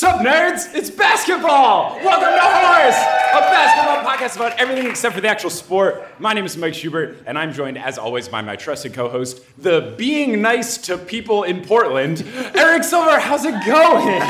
Sup, nerds? It's basketball! Welcome to Horse, a basketball podcast about everything except for the actual sport. My name is Mike Schubert, and I'm joined, as always, by my trusted co-host, the being nice to people in Portland, Eric Silver. How's it going?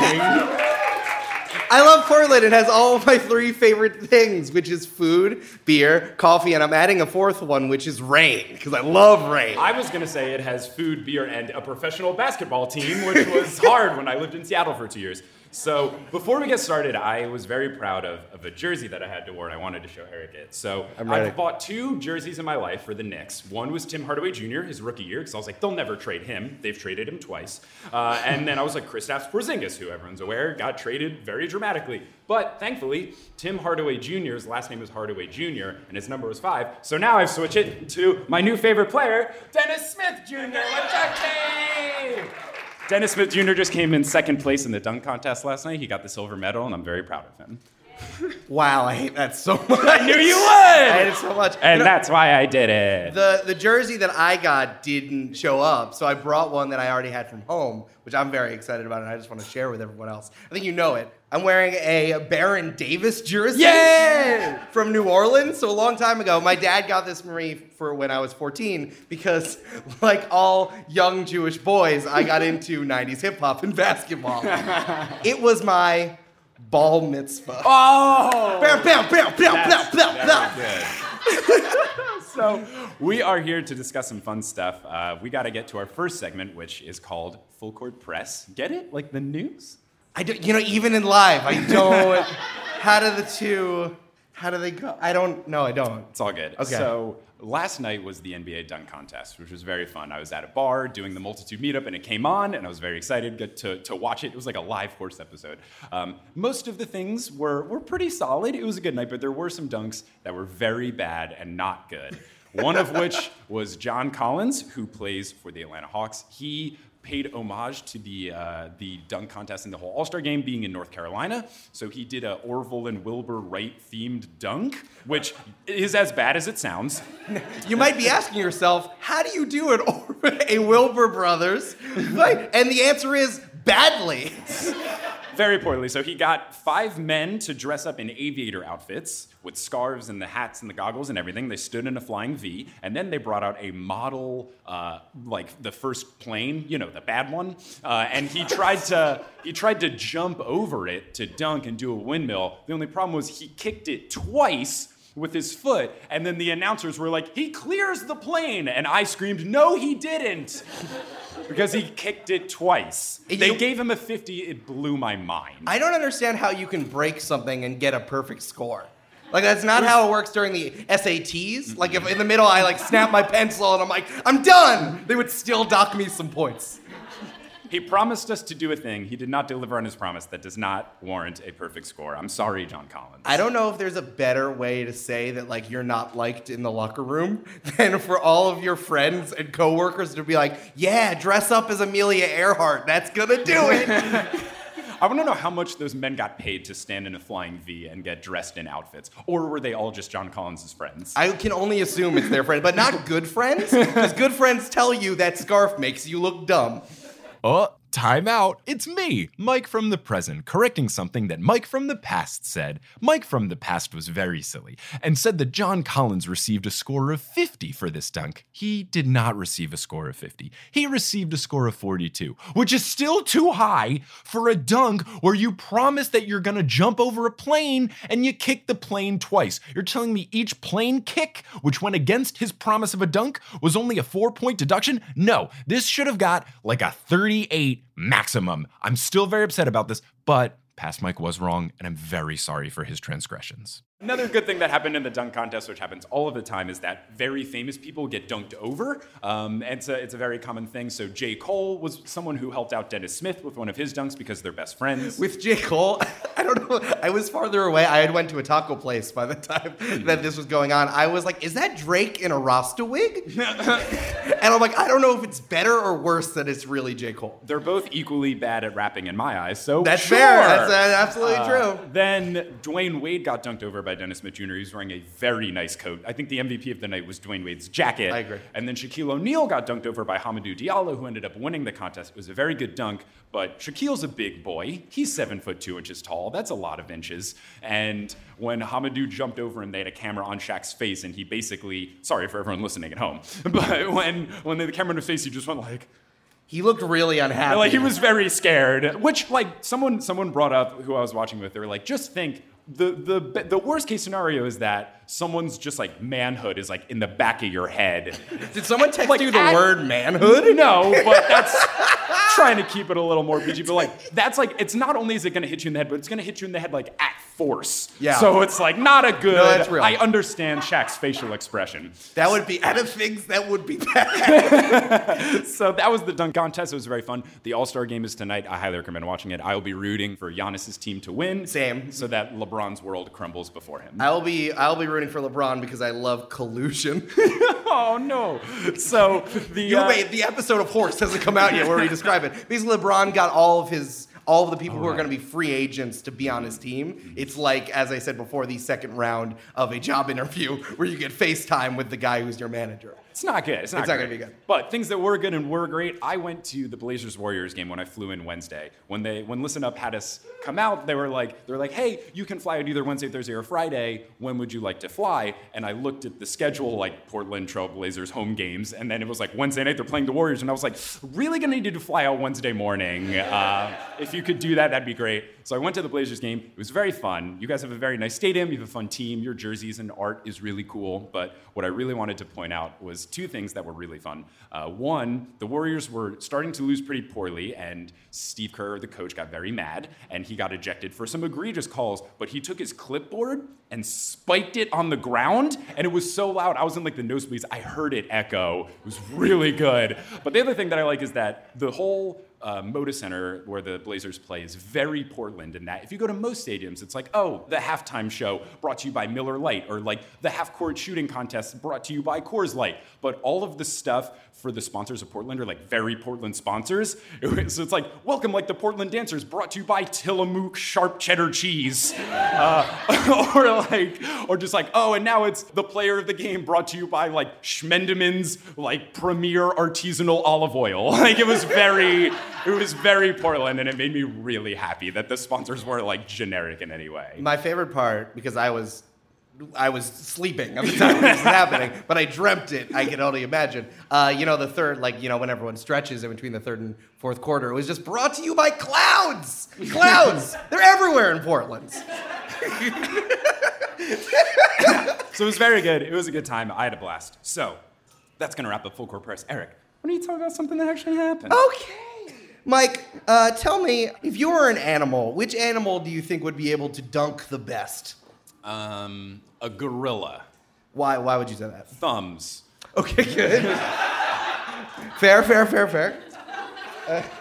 I love Portland. It has all of my three favorite things, which is food, beer, coffee, and I'm adding a fourth one, which is rain, because I love rain. I was gonna say it has food, beer, and a professional basketball team, which was hard when I lived in Seattle for two years. So before we get started, I was very proud of, of a jersey that I had to wear, and I wanted to show Eric it. So. I've bought two jerseys in my life for the Knicks. One was Tim Hardaway Jr., his rookie year, because I was like, they'll never trade him. They've traded him twice. Uh, and then I was like, Kristaps Porzingis, who everyone's aware, got traded very dramatically. But thankfully, Tim Hardaway Jr.'s last name is Hardaway Jr., and his number was five. So now I've switched it to my new favorite player, Dennis Smith Jr. Let's go, team! Dennis Smith Jr. just came in second place in the dunk contest last night. He got the silver medal, and I'm very proud of him. wow, I hate that so much. I knew you would. I hate it so much. And You know, that's why I did it. the the jersey that I got didn't show up, so I brought one that I already had from home, which I'm very excited about, and I just want to share with everyone else. I think you know it. I'm wearing a Baron Davis jersey. Yay! From New Orleans. So a long time ago, my dad got this for me for when I was 14 because, like all young Jewish boys, I got into 90s hip hop and basketball. it was my ball mitzvah. Oh! Bam, bam, bam, bam, bam, bam, bam. so we are here to discuss some fun stuff. Uh, we got to get to our first segment, which is called Full Court Press. Get it? Like the news? I don't, you know, even in live, I don't. how do the two? How do they go? I don't. No, I don't. It's all good. Okay. So last night was the NBA dunk contest, which was very fun. I was at a bar doing the multitude meetup, and it came on, and I was very excited to, to watch it. It was like a live horse episode. Um, most of the things were were pretty solid. It was a good night, but there were some dunks that were very bad and not good. One of which was John Collins, who plays for the Atlanta Hawks. He paid homage to the uh, the dunk contest in the whole All Star game being in North Carolina. So he did a Orville and Wilbur Wright themed dunk, which is as bad as it sounds. You might be asking yourself, how do you do an a Wilbur Brothers? And the answer is badly. Very poorly. So he got five men to dress up in aviator outfits with scarves and the hats and the goggles and everything. They stood in a flying V, and then they brought out a model, uh, like the first plane, you know, the bad one. Uh, and he tried to he tried to jump over it to dunk and do a windmill. The only problem was he kicked it twice with his foot, and then the announcers were like, "He clears the plane," and I screamed, "No, he didn't." Because he kicked it twice. They you- gave him a 50, it blew my mind. I don't understand how you can break something and get a perfect score. Like that's not how it works during the SATs. Like if in the middle I like snap my pencil and I'm like, I'm done, they would still dock me some points. He promised us to do a thing. He did not deliver on his promise. That does not warrant a perfect score. I'm sorry, John Collins. I don't know if there's a better way to say that like you're not liked in the locker room than for all of your friends and coworkers to be like, yeah, dress up as Amelia Earhart. That's gonna do it. I want to know how much those men got paid to stand in a flying V and get dressed in outfits. Or were they all just John Collins' friends? I can only assume it's their friend, but not good friends, because good friends tell you that scarf makes you look dumb. Oh, Time out. It's me, Mike from the present, correcting something that Mike from the past said. Mike from the past was very silly and said that John Collins received a score of 50 for this dunk. He did not receive a score of 50. He received a score of 42, which is still too high for a dunk where you promise that you're going to jump over a plane and you kick the plane twice. You're telling me each plane kick, which went against his promise of a dunk, was only a four point deduction? No, this should have got like a 38 maximum. I'm still very upset about this, but Past Mike was wrong, and I'm very sorry for his transgressions. Another good thing that happened in the dunk contest, which happens all of the time, is that very famous people get dunked over. Um, it's, a, it's a very common thing. So J. Cole was someone who helped out Dennis Smith with one of his dunks because they're best friends. With J. Cole, I don't know. I was farther away. I had went to a taco place by the time that this was going on. I was like, "Is that Drake in a Rasta wig?" and I'm like, I don't know if it's better or worse that it's really J. Cole. they're both equally bad at rapping in my eyes. So That's sure. fair. That's uh, absolutely Uh, true. Then Dwyane Wade got dunked over by Dennis Smith Jr. He was wearing a very nice coat. I think the MVP of the night was Dwyane Wade's jacket. I agree. And then Shaquille O'Neal got dunked over by Hamidou Diallo, who ended up winning the contest. It was a very good dunk, but Shaquille's a big boy. He's seven foot two inches tall. That's a lot of inches. And when Hamadou jumped over and they had a camera on Shaq's face, and he basically, sorry for everyone listening at home, but when when they had the camera on his face, he just went like. He looked really unhappy. Like he was very scared. Which like someone someone brought up who I was watching with. They were like, just think the the the worst case scenario is that someone's just like manhood is like in the back of your head. Did someone text Like, you the at- word manhood? No, but that's trying to keep it a little more PG. But like that's like it's not only is it going to hit you in the head, but it's going to hit you in the head like at force. Yeah. So it's like not a good. No, that's real. I understand Shaq's facial expression. That would be out of things that would be bad. So that was the dunk contest. It was very fun. The All Star game is tonight. I highly recommend watching it. I will be rooting for Giannis's team to win. Same. So that LeBron's world crumbles before him. I'll be I'll be rooting for LeBron because I love collusion. oh no. So the You uh, wait, the episode of Horse hasn't come out yet where we describe it. Because LeBron got all of his all of the people who are going to be free agents to be on his mm-hmm. team. It's like, as I said before, the second round of a job interview where you get FaceTime with the guy who's your manager. It's not good. It's not, It's not gonna be good. But things that were good and were great. I went to the Blazers Warriors game when I flew in Wednesday. When they when Listen Up had us come out, they were like they were like, "Hey, you can fly out either Wednesday, Thursday, or Friday. When would you like to fly?" And I looked at the schedule, like Portland Trail Blazers home games, and then it was like Wednesday night they're playing the Warriors, and I was like, "Really gonna need to fly out Wednesday morning? Uh, if you could do that, that'd be great." So I went to the Blazers game. It was very fun. You guys have a very nice stadium. You have a fun team. Your jerseys and art is really cool. But what I really wanted to point out was two things that were really fun. Uh, one, the Warriors were starting to lose pretty poorly, and Steve Kerr, the coach, got very mad, and he got ejected for some egregious calls. But he took his clipboard and spiked it on the ground, and it was so loud. I was in like the nosebleeds. I heard it echo. It was really good. But the other thing that I like is that the whole uh, Moda Center, where the Blazers play, is very Portland in that if you go to most stadiums, it's like, oh, the halftime show brought to you by Miller Lite, or like the half court shooting contest brought to you by Coors Light. But all of the stuff for the sponsors of Portland are like very Portland sponsors. So it's like, welcome, like the Portland Dancers, brought to you by Tillamook Sharp Cheddar Cheese. Uh, or like, or just like, oh, and now it's the player of the game brought to you by like Schmendemann's like premier artisanal olive oil. Like it was very, it was very Portland, and it made me really happy that the sponsors weren't like generic in any way. My favorite part, because I was I was sleeping at the time this was happening, but I dreamt it. I can only imagine. Uh, you know, the third, like, you know, when everyone stretches in between the third and fourth quarter, it was just brought to you by clouds. Clouds. They're everywhere in Portland. So it was very good. It was a good time. I had a blast. So that's gonna wrap up full court press. Eric, why don't you talk about something that actually happened? Okay. Mike, uh, tell me, if you were an animal, which animal do you think would be able to dunk the best? Um, a gorilla. Why, why would you say that? Thumbs. Okay, good. fair, fair, fair, fair. Uh,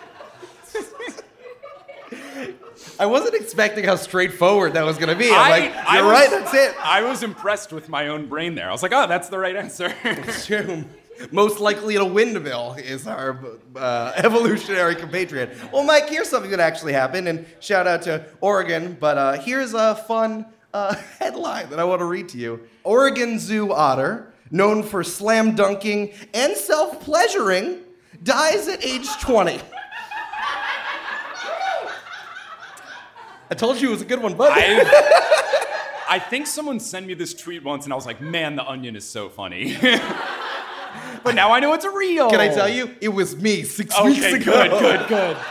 I wasn't expecting how straightforward that was going to be. I'm like, you're was- right, that's it. I was impressed with my own brain there. I was like, oh, that's the right answer. True. Most likely a windmill is our uh, evolutionary compatriot. Well, Mike, here's something that actually happened, and shout out to Oregon. But uh, here's a fun uh, headline that I want to read to you. Oregon Zoo otter, known for slam dunking and self pleasuring, dies at age 20. I told you it was a good one, buddy. I, I think someone sent me this tweet once, and I was like, "Man, the Onion is so funny." but now I know it's real. Can I tell you? It was me six weeks Okay, ago. good, good, good.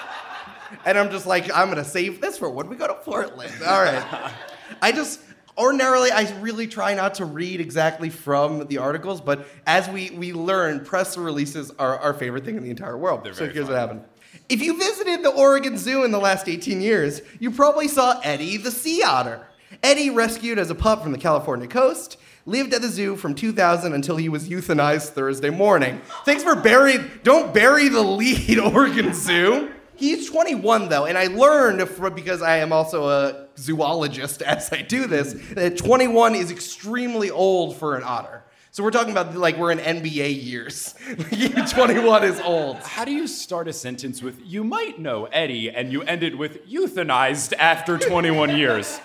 And I'm just like, I'm gonna save this for when we go to Portland. All right. I just ordinarily I really try not to read exactly from the articles, but as we we learn, press releases are our favorite thing in the entire world. They're so here's fun. what happened. If you visited the Oregon Zoo in the last 18 years, you probably saw Eddie the sea otter. Eddie, rescued as a pup from the California coast, lived at the zoo from 2000 until he was euthanized Thursday morning. Thanks for burying. Don't bury the lead, Oregon Zoo. He's 21 though, and I learned from, because I am also a zoologist as I do this that 21 is extremely old for an otter. So we're talking about like we're in NBA years. 21 is old. How do you start a sentence with "You might know Eddie" and you end it with "euthanized after 21 years"?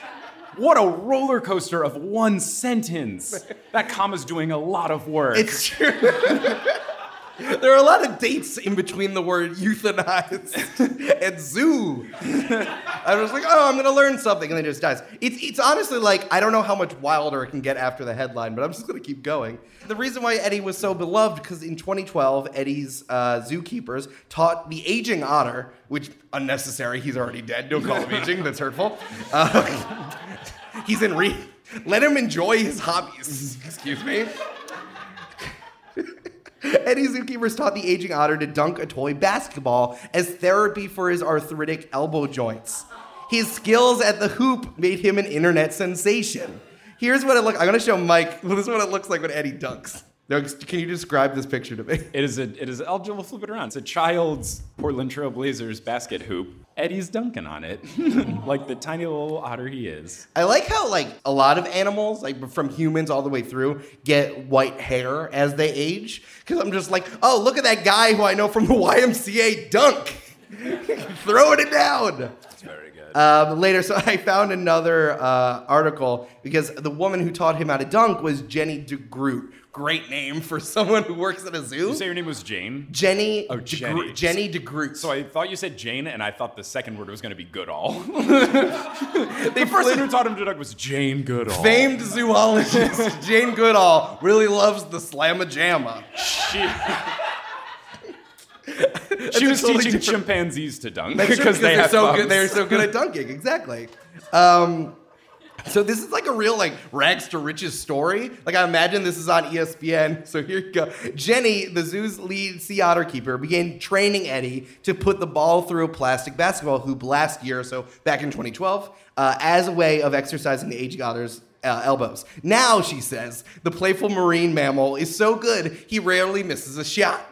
What a roller coaster of one sentence. That comma's doing a lot of work. It's true. there are a lot of dates in between the word euthanized and zoo. I was like, oh, I'm gonna learn something, and then it just dies. It's it's honestly like I don't know how much wilder it can get after the headline, but I'm just gonna keep going. The reason why Eddie was so beloved because in 2012, Eddie's uh, zookeepers taught the aging otter, which unnecessary. He's already dead. Don't call him aging. That's hurtful. Uh, he's in re. Let him enjoy his hobbies. Excuse me. Eddie Zookeepers taught the aging otter to dunk a toy basketball as therapy for his arthritic elbow joints. His skills at the hoop made him an internet sensation. Here's what it look. I'm gonna show Mike. This is what it looks like when Eddie dunks. Can you describe this picture to me? It is a, it is, I'll flip it around. It's a child's Portland Trail Blazers basket hoop. Eddie's dunking on it, like the tiny little otter he is. I like how like a lot of animals, like from humans all the way through, get white hair as they age. Because I'm just like, oh, look at that guy who I know from the YMCA dunk, throwing it down. That's very good. Um, later, so I found another uh, article because the woman who taught him how to dunk was Jenny DeGroot. Great name for someone who works at a zoo. you say your name was Jane? Jenny. Oh, DeGroot- Jenny. Jenny DeGroot. So I thought you said Jane, and I thought the second word was going to be Goodall. the person who taught him to dunk was Jane Goodall. famed zoologist Jane Goodall really loves the slamma jamma. She, she was totally teaching different- chimpanzees to dunk because they they're have so good. They're so good at dunking. Exactly. Um, so this is like a real like rags to riches story. Like I imagine this is on ESPN. So here you go. Jenny, the zoo's lead sea otter keeper, began training Eddie to put the ball through a plastic basketball hoop last year, so back in 2012, uh, as a way of exercising the aging otter's uh, elbows. Now, she says, the playful marine mammal is so good he rarely misses a shot.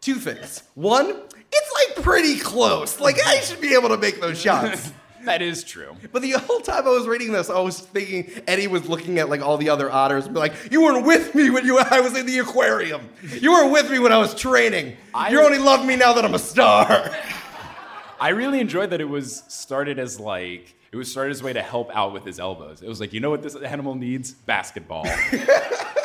Two things. One, it's like pretty close. Like I should be able to make those shots. That is true. But the whole time I was reading this, I was thinking Eddie was looking at like all the other otters and be like, "You weren't with me when you I was in the aquarium. You weren't with me when I was training. I- you only love me now that I'm a star." I really enjoyed that it was started as like it was started as a way to help out with his elbows. It was like, you know what this animal needs? Basketball.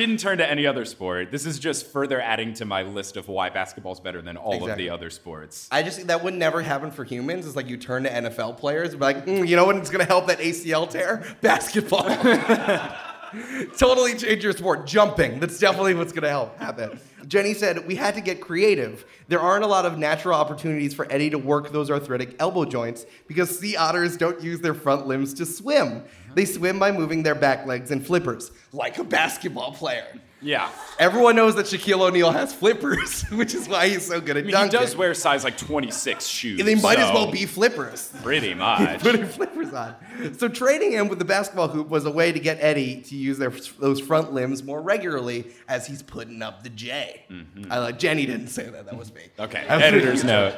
Didn't turn to any other sport. This is just further adding to my list of why basketball's better than all of the other sports. I just that would never happen for humans. It's like you turn to NFL players and be like, "Mm, you know what? It's gonna help that ACL tear? Basketball. totally change your sport. Jumping. That's definitely what's gonna help happen. Jenny said we had to get creative. There aren't a lot of natural opportunities for Eddie to work those arthritic elbow joints because sea otters don't use their front limbs to swim. They swim by moving their back legs and flippers, like a basketball player. Yeah. Everyone knows that Shaquille O'Neal has flippers, which is why he's so good at I mean, he dunking. does wear size like 26 shoes. They might as well be flippers. Pretty much. Putting flippers on. So training him with the basketball hoop was a way to get Eddie to use their, those front limbs more regularly as he's putting up the J. I like Jenny didn't say that. That was me. Mm-hmm. Okay, editor's note.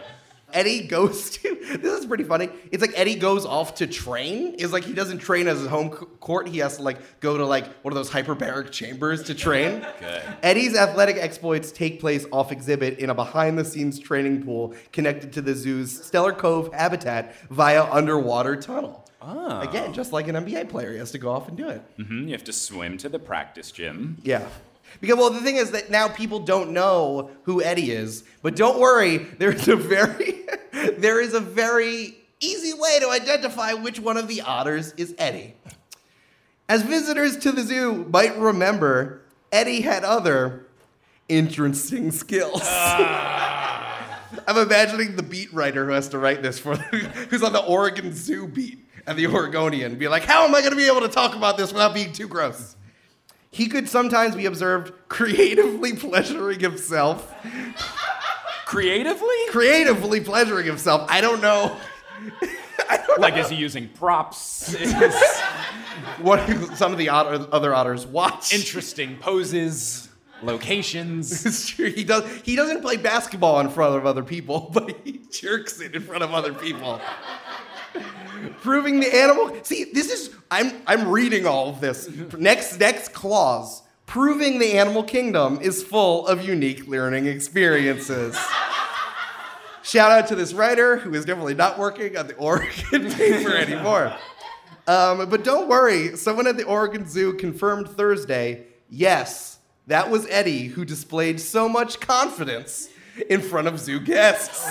Eddie goes to. This is pretty funny. It's like Eddie goes off to train. Is like he doesn't train as his home court. He has to like go to like one of those hyperbaric chambers to train. Good. Eddie's athletic exploits take place off exhibit in a behind-the-scenes training pool connected to the zoo's Steller Cove habitat via underwater tunnel. Ah. Again, just like an NBA player, he has to go off and do it. hmm You have to swim to the practice gym. Yeah. Because well, the thing is that now people don't know who Eddie is, but don't worry, there's a very, there is a very easy way to identify which one of the otters is Eddie. As visitors to the zoo might remember, Eddie had other interesting skills. Ah. I'm imagining the beat writer who has to write this for who's on the Oregon Zoo beat at the Oregonian be like, how am I going to be able to talk about this without being too gross? He could sometimes be observed creatively pleasuring himself. Creatively? Creatively pleasuring himself. I don't know. Like, is he using props? Is what some of the otter, other otters watch. interesting poses, locations. It's true. He does. He doesn't play basketball in front of other people, but he jerks it in front of other people. Proving the animal. See, this is. I'm. I'm reading all of this. Next. Next clause. Proving the animal kingdom is full of unique learning experiences. Shout out to this writer who is definitely not working on the Oregon paper anymore. Um, but don't worry, someone at the Oregon Zoo confirmed Thursday yes, that was Eddie who displayed so much confidence in front of zoo guests.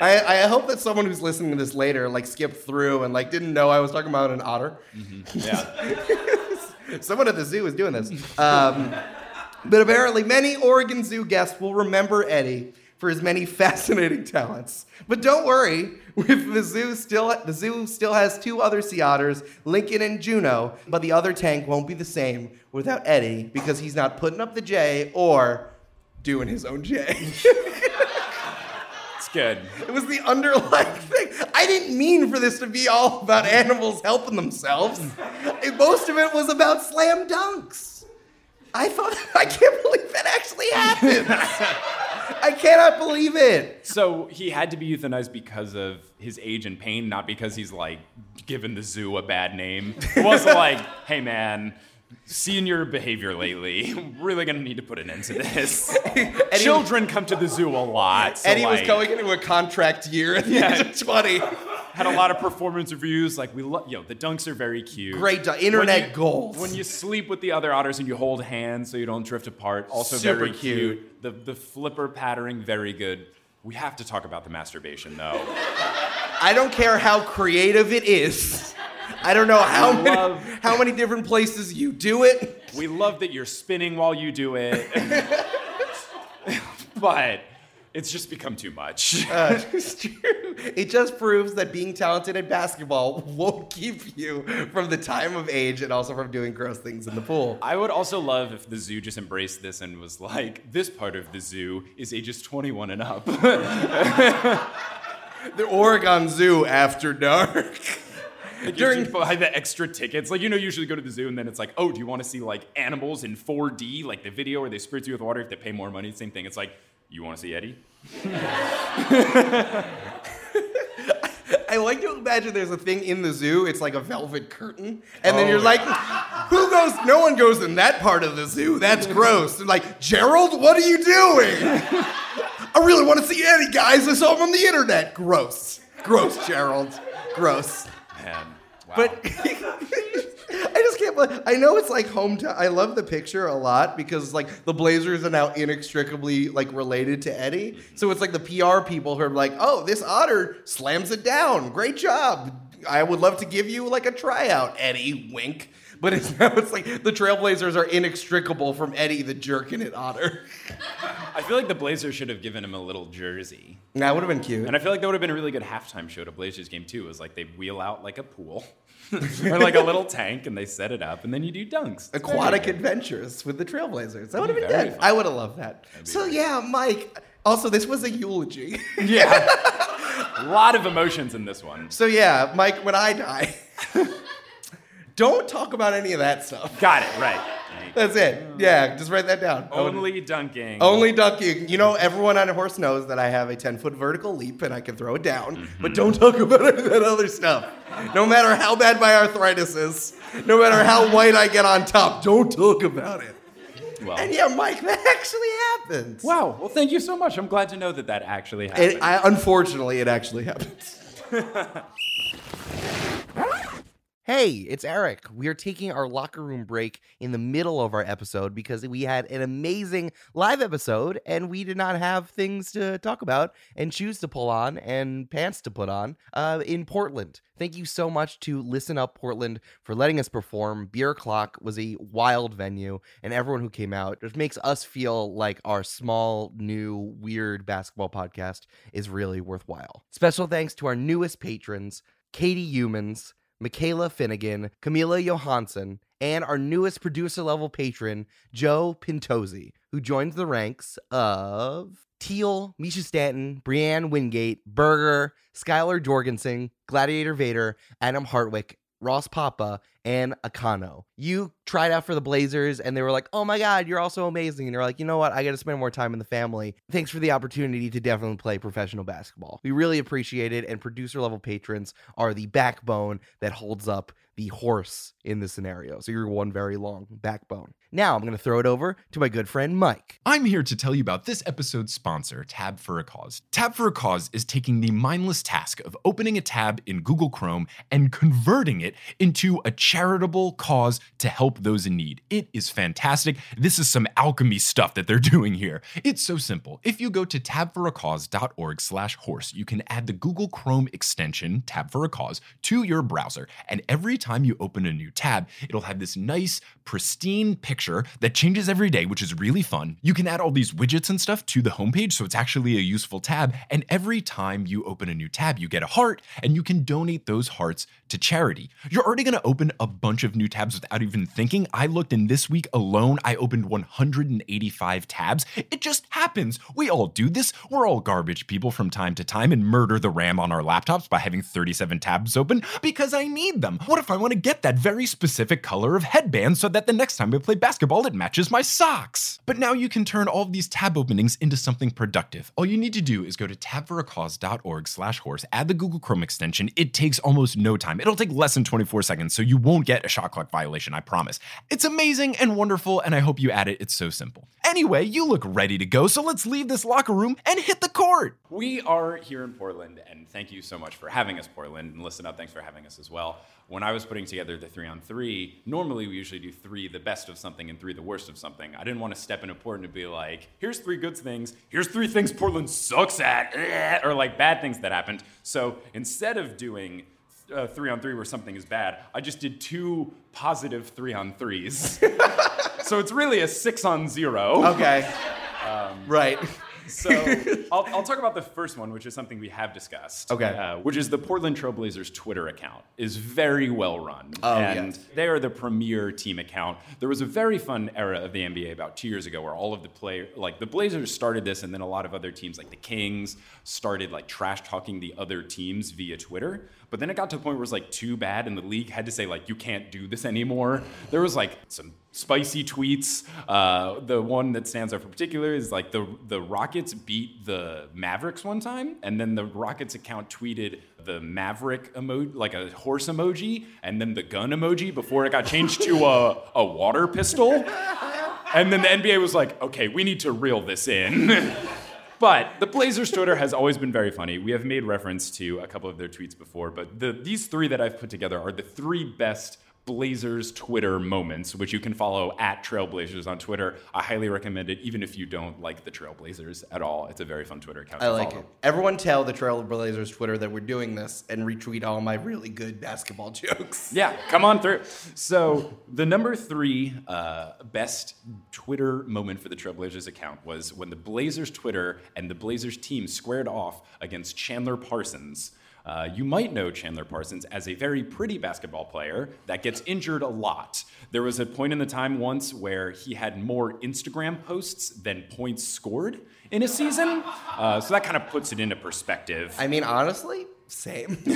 I, I hope that someone who's listening to this later like skipped through and like didn't know I was talking about an otter. Yeah. Someone at the zoo is doing this. Um, but apparently, many Oregon Zoo guests will remember Eddie for his many fascinating talents. But don't worry, with the zoo still the zoo still has two other sea otters, Lincoln and Juno. But the other tank won't be the same without Eddie because he's not putting up the J or doing his own J. Good. It was the underlying thing. I didn't mean for this to be all about animals helping themselves. Most of it was about slam dunks. I thought, I can't believe that actually happened. I cannot believe it. So he had to be euthanized because of his age and pain, not because he's like given the zoo a bad name. It wasn't like, hey man, seeing your behavior lately, really gonna need to put an end to this. Children come to the zoo a lot. So Eddie was like, going into a contract year at the Yeah. age of 20. had a lot of performance reviews. Like we love, yo, the dunks are very cute. Great dunk. When Internet you- goals. When you sleep with the other otters and you hold hands so you don't drift apart, also Super very cute. cute. The the flipper patterning, very good. We have to talk about the masturbation though. I don't care how creative it is. I don't know how many, love- how many different places you do it. We love that you're spinning while you do it. but it's just become too much. Uh, it's true. It just proves that being talented at basketball won't keep you from the time of age and also from doing gross things in the pool. I would also love if the zoo just embraced this and was like, this part of the zoo is ages 21 and up. The Oregon Zoo after dark. Like During- you buy the extra tickets. Like, you know, you usually go to the zoo and then it's like, oh, do you want to see like animals in 4D, like the video where they spritz you with water if they pay more money? Same thing. It's like, you want to see Eddie? I like to imagine there's a thing in the zoo. It's like a velvet curtain, and then oh, you're like, "Who goes? No one goes in that part of the zoo. That's gross." And like, Gerald, what are you doing? I really want to see Eddie, guys. I saw him on the internet. Gross, gross, Gerald, gross. Wow. But I just can't believe. I know it's like hometown. I love the picture a lot because like the Blazers are now inextricably like related to Eddie. So it's like the PR people who are like, "Oh, this otter slams it down. Great job. I would love to give you like a tryout, Eddie." Wink. But it's now it's like the Trailblazers are inextricable from Eddie the jerking it otter. I feel like the Blazers should have given him a little jersey. That would have been cute. And I feel like that would have been a really good halftime show to Blazers game too. Was like they wheel out like a pool or like a little tank and they set it up and then you do dunks. It's aquatic adventures with the Trailblazers. That would have been very good. fun. I would have loved that. So yeah, Mike. Also, this was a eulogy. Yeah. a lot of emotions in this one. so yeah, Mike, when I die, don't talk about any of that stuff. Got it, right. That's it. Yeah, just write that down. Only dunking. Only dunking. You know, everyone on a horse knows that I have a 10 foot vertical leap and I can throw it down, Mm-hmm. but don't talk about any of that other stuff. No matter how bad my arthritis is, no matter how white I get on top, don't talk about it. Well, And yeah, Mike, that actually happened. wow. Well, thank you so much. I'm glad to know that that actually happened. It, I, unfortunately, it actually happened. Hey, it's Eric. We are taking our locker room break in the middle of our episode because we had an amazing live episode and we did not have things to talk about and shoes to pull on and pants to put on uh, in Portland. Thank you so much to Listen Up Portland for letting us perform. Beer Clock was a wild venue, and everyone who came out just makes us feel like our small, new, weird basketball podcast is really worthwhile. Special thanks to our newest patrons, Katie Humans. Michaela Finnegan, Camila Johansson, and our newest producer level patron, Joe Pintozzi, who joins the ranks of Teal, Misha Stanton, Brianne Wingate, Berger, Skylar Jorgensen, Gladiator Vader, Adam Hartwick, Ross Papa, and Akano. You tried out for the Blazers and they were like, oh my God, you're also amazing. And you're like, you know what? I got to spend more time in the family. Thanks for the opportunity to definitely play professional basketball. We really appreciate it. And producer level patrons are the backbone that holds up the horse in this scenario. So you're one very long backbone. Now I'm going to throw it over to my good friend Mike. I'm here to tell you about this episode's sponsor, Tab for a Cause. Tab for a Cause is taking the mindless task of opening a tab in Google Chrome and converting it into a charitable cause to help those in need. It is fantastic. This is some alchemy stuff that they're doing here. It's so simple. If you go to tabforacause.org slash horse, you can add the Google Chrome extension, Tab for a Cause, to your browser. And every time you open a new tab, it'll have this nice, pristine picture that changes every day, which is really fun. You can add all these widgets and stuff to the homepage, so it's actually a useful tab. And every time you open a new tab, you get a heart, and you can donate those hearts to charity. You're already gonna open a bunch of new tabs without even thinking. I looked in this week alone, I opened 185 tabs. It just happens. We all do this. We're all garbage people from time to time and murder the RAM on our laptops by having 37 tabs open because I need them. What if I wanna get that very specific color of headband so that the next time I play basketball, it matches my socks? But now you can turn all of these tab openings into something productive. All you need to do is go to tabforacause.org slash horse, add the Google Chrome extension. It takes almost no time. It'll take less than 24 seconds, so you won't get a shot clock violation, I promise. It's amazing and wonderful, and I hope you add it. It's so simple. Anyway, you look ready to go, so let's leave this locker room and hit the court. We are here in Portland, and thank you so much for having us, Portland. And listen up, thanks for having us as well. When I was putting together the three on three, normally we usually do three the best of something and three the worst of something. I didn't want to step into Portland and be like, here's three good things, here's three things Portland sucks at, or like bad things that happened. So instead of doing uh, three on three where something is bad, I just did two positive three on threes. so it's really a six on zero. Okay. right. So I'll, I'll talk about the first one, which is something we have discussed. Okay. Uh, which is the Portland Trailblazers Twitter account is very well run. Oh, and yes. they are the premier team account. There was a very fun era of the NBA about two years ago where all of the play like the Blazers started this, and then a lot of other teams like the Kings started like trash talking the other teams via Twitter. But then it got to the point where it was like too bad, and the league had to say like you can't do this anymore. There was like some spicy tweets. Uh, the one that stands out for particular is like the the Rockets beat the Mavericks one time, and then the Rockets account tweeted the Maverick emoji, like a horse emoji, and then the gun emoji before it got changed to a, a water pistol. And then the NBA was like, okay, we need to reel this in. But the Blazers Twitter has always been very funny. We have made reference to a couple of their tweets before, but the, these three that I've put together are the three best Blazers Twitter moments, which you can follow at Trailblazers on Twitter. I highly recommend it, even if you don't like the Trailblazers at all. It's a very fun Twitter account. I like follow. it. Everyone tell the Trailblazers Twitter that we're doing this and retweet all my really good basketball jokes. Yeah, come on through. So the number three uh, best Twitter moment for the Trailblazers account was when the Blazers Twitter and the Blazers team squared off against Chandler Parsons. Uh, you might know Chandler Parsons as a very pretty basketball player that gets injured a lot. There was a point in the time once where he had more Instagram posts than points scored in a season. Uh, so that kind of puts it into perspective. I mean, honestly, same.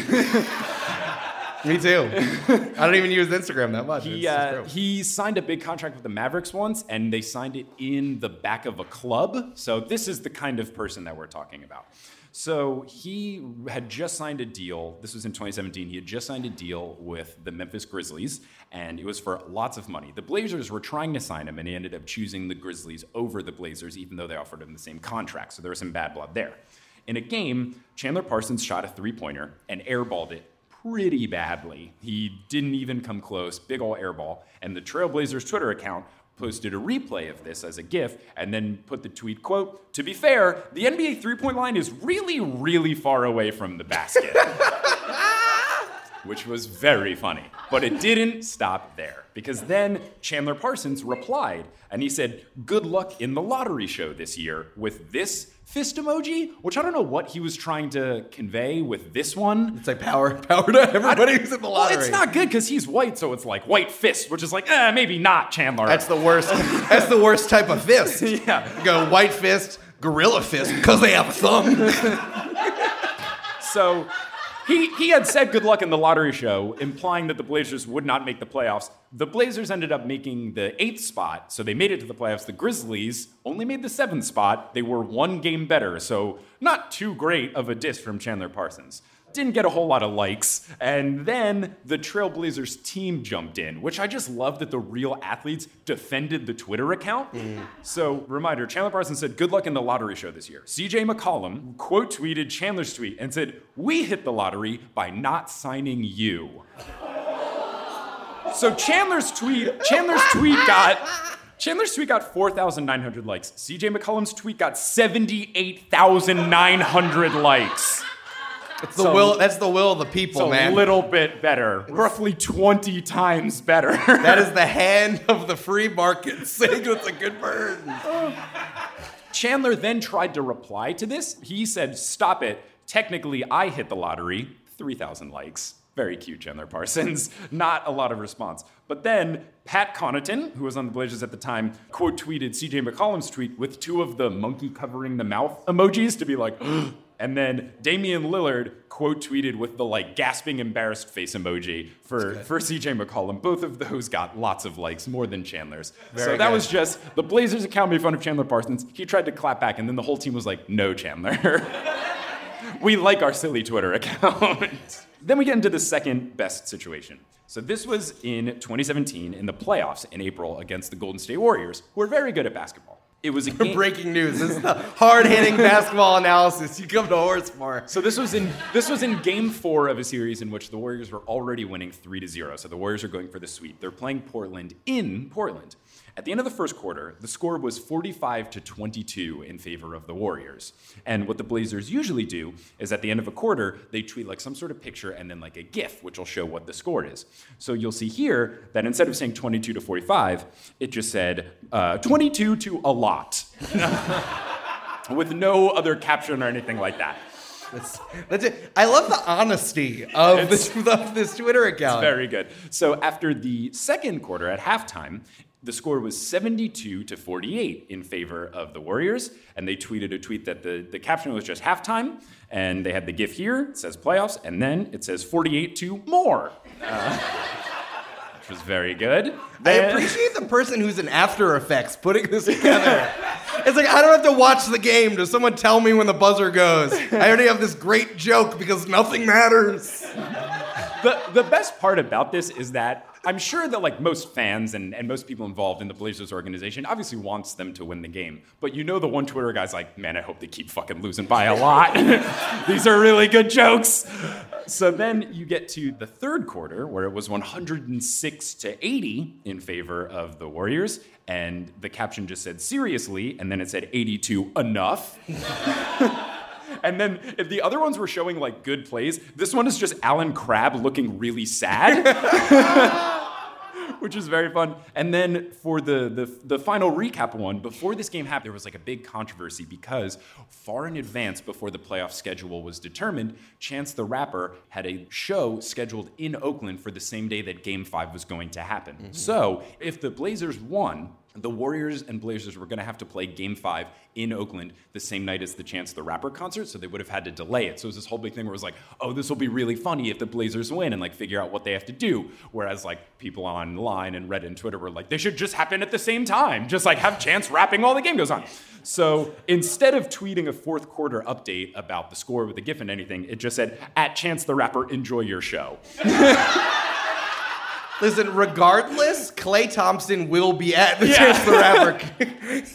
Me too. I don't even use Instagram that much. He, uh, he signed a big contract with the Mavericks once, and they signed it in the back of a club. So this is the kind of person that we're talking about. So he had just signed a deal. This was in 2017. He had just signed a deal with the Memphis Grizzlies, and it was for lots of money. The Blazers were trying to sign him, and he ended up choosing the Grizzlies over the Blazers, even though they offered him the same contract. So there was some bad blood there. In a game, Chandler Parsons shot a three pointer and airballed it pretty badly. He didn't even come close, big ol' airball. And the Trailblazers Twitter account posted a replay of this as a GIF and then put the tweet quote, to be fair, the NBA three point line is really, really far away from the basket. Which was very funny. But it didn't stop there. Because then Chandler Parsons replied and he said, Good luck in the lottery show this year with this fist emoji, which I don't know what he was trying to convey with this one. It's like power, power to everybody who's in the Well, lottery. it's not good because he's white, so it's like white fist, which is like, eh, maybe not Chandler. That's the worst. That's the worst type of fist. Yeah. You go white fist, gorilla fist, because they have a thumb. So he, he had said good luck in the lottery show, implying that the Blazers would not make the playoffs. The Blazers ended up making the eighth spot, so they made it to the playoffs. The Grizzlies only made the seventh spot. They were one game better, so not too great of a diss from Chandler Parsons. Didn't get a whole lot of likes. And then the Trailblazers team jumped in, which I just love that the real athletes defended the Twitter account. Mm. So, reminder Chandler Parsons said, Good luck in the lottery show this year. CJ McCollum quote tweeted Chandler's tweet and said, We hit the lottery by not signing you. So Chandler's tweet, Chandler's tweet got Chandler's tweet got 4,900 likes. CJ McCollum's tweet got 78,900 likes. It's the So- will. That's the will of the people, It's a man. little bit better, roughly 20 times better. that is the hand of the free market saying it's a good bird. Chandler then tried to reply to this. He said, Stop it. Technically, I hit the lottery. 3,000 likes. Very cute, Chandler Parsons. Not a lot of response. But then Pat Connaughton, who was on the Blazers at the time, quote tweeted CJ McCollum's tweet with two of the monkey covering the mouth emojis to be like, and then Damian Lillard quote tweeted with the like gasping embarrassed face emoji for, for CJ McCollum. Both of those got lots of likes, more than Chandler's. so that good. was just the Blazers account made fun of Chandler Parsons. He tried to clap back, and then the whole team was like, no, Chandler. we like our silly Twitter account. then we get into the second best situation. So this was in 2017 in the playoffs in April against the Golden State Warriors, who are very good at basketball. It was a game. Breaking news. This is the hard-hitting basketball analysis you come to Horse for. So this was in this was in game four of a series in which the Warriors were already winning three to zero. So the Warriors are going for the sweep. They're playing Portland in Portland. At the end of the first quarter, the score was 45 to 22 in favor of the Warriors. And what the Blazers usually do is at the end of a quarter, they tweet like some sort of picture and then like a GIF, which will show what the score is. So you'll see here that instead of saying 22 to 45, it just said uh, 22 to a lot, with no other caption or anything like that. That's, that's it. I love the honesty of It's- this, of this Twitter account. It's very good. So after the second quarter at halftime, the score was 72 to 48 in favor of the Warriors. And they tweeted a tweet that the, the caption was just halftime. And they had the GIF here, it says playoffs, and then it says 48 to more. Uh, which was very good. I Then- appreciate the person who's in After Effects putting this together. it's like I don't have to watch the game. Does someone tell me when the buzzer goes? I already have this great joke because nothing matters. the, the best part about this is that I'm sure that like most fans and, and most people involved in the Blazers organization obviously wants them to win the game. But you know the one Twitter guy's like, man, I hope they keep fucking losing by a lot. These are really good jokes. So then you get to the third quarter where it was 106 to 80 in favor of the Warriors. And the caption just said seriously, and then it said 82 enough. And then if the other ones were showing like good plays, this one is just Allen Crabbe looking really sad. Which is very fun. And then for the, the the final recap one, before this game happened, there was like a big controversy because far in advance, before the playoff schedule was determined, Chance the Rapper had a show scheduled in Oakland for the same day that Game Five was going to happen. Mm-hmm. So if the Blazers won, the Warriors and Blazers were going to have to play Game Five in Oakland the same night as the Chance the Rapper concert, so they would have had to delay it. So it was this whole big thing where it was like, oh, this will be really funny if the Blazers win and like figure out what they have to do. Whereas like people online and Reddit and Twitter were like, they should just happen at the same time, just like have Chance rapping while the game goes on. So instead of tweeting a fourth quarter update about the score with a GIF and anything, it just said, at Chance the Rapper, enjoy your show. Listen, regardless, Klay Thompson will be at the Yeah. Chance the Rapper.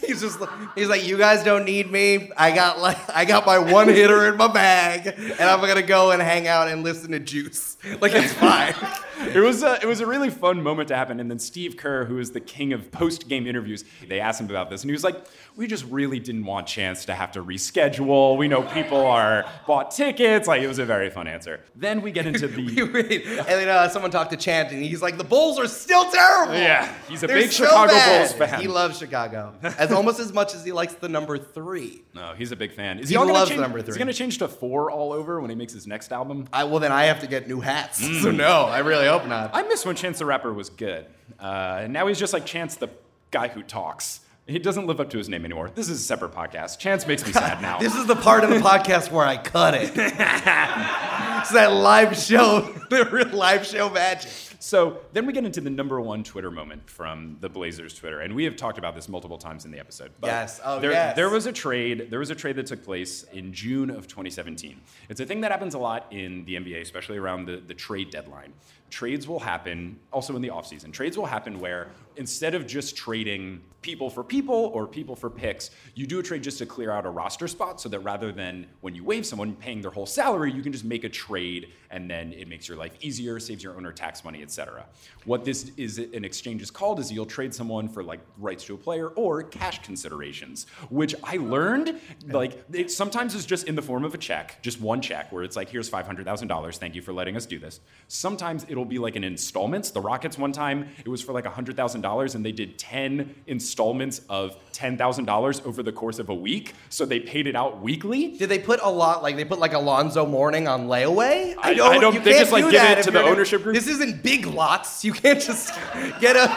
he's just he's like, you guys don't need me. I got like I got my one hitter in my bag, and I'm gonna go and hang out and listen to Juice. Like it's fine. it was a, it was a really fun moment to happen. And then Steve Kerr, who is the king of post game interviews, they asked him about this, and he was like, "We just really didn't want Chance to have to reschedule. We know people are bought tickets. Like it was a very fun answer." Then we get into the Wait, and then uh, someone talked to Chant, and he's like, the Bulls are still terrible. Yeah, he's a They're big so Chicago bad. Bulls fan. He loves Chicago as almost as much as he likes the number three. no, he's a big fan. Is He he, all gonna loves change, number three. He's going to change to four all over when he makes his next album? I, well, then I have to get new hats. Mm. So no, I really hope not. I miss when Chance the Rapper was good. Uh, and now he's just like Chance the guy who talks. He doesn't live up to his name anymore. This is a separate podcast. Chance makes me sad now. This is the part of the podcast where I cut it. it's that live show, the real live show magic. So then we get into the number one Twitter moment from the Blazers Twitter, and we have talked about this multiple times in the episode. but Yes. Oh, there, yes. There was a trade. There was a trade that took place in June of 2017. It's a thing that happens a lot in the NBA, especially around the, the trade deadline. Trades will happen also in the offseason. Trades will happen where instead of just trading people for people or people for picks, you do a trade just to clear out a roster spot so that rather than when you waive someone paying their whole salary, you can just make a trade and then it makes your life easier, saves your owner tax money, etc. What this is an exchange is called is you'll trade someone for like rights to a player or cash considerations, which I learned like it sometimes is just in the form of a check, just one check where it's like here's $500,000, thank you for letting us do this. Sometimes it'll be like an installments. The Rockets one time it was for like $100,000 and they did 10 installments of $10,000 over the course of a week, so they paid it out weekly. Did they put a lot, like they put like Alonzo Mourning on layaway? I- I oh, don't- you they can't just, like, do give it to the ownership group? This isn't big lots. You can't just get a.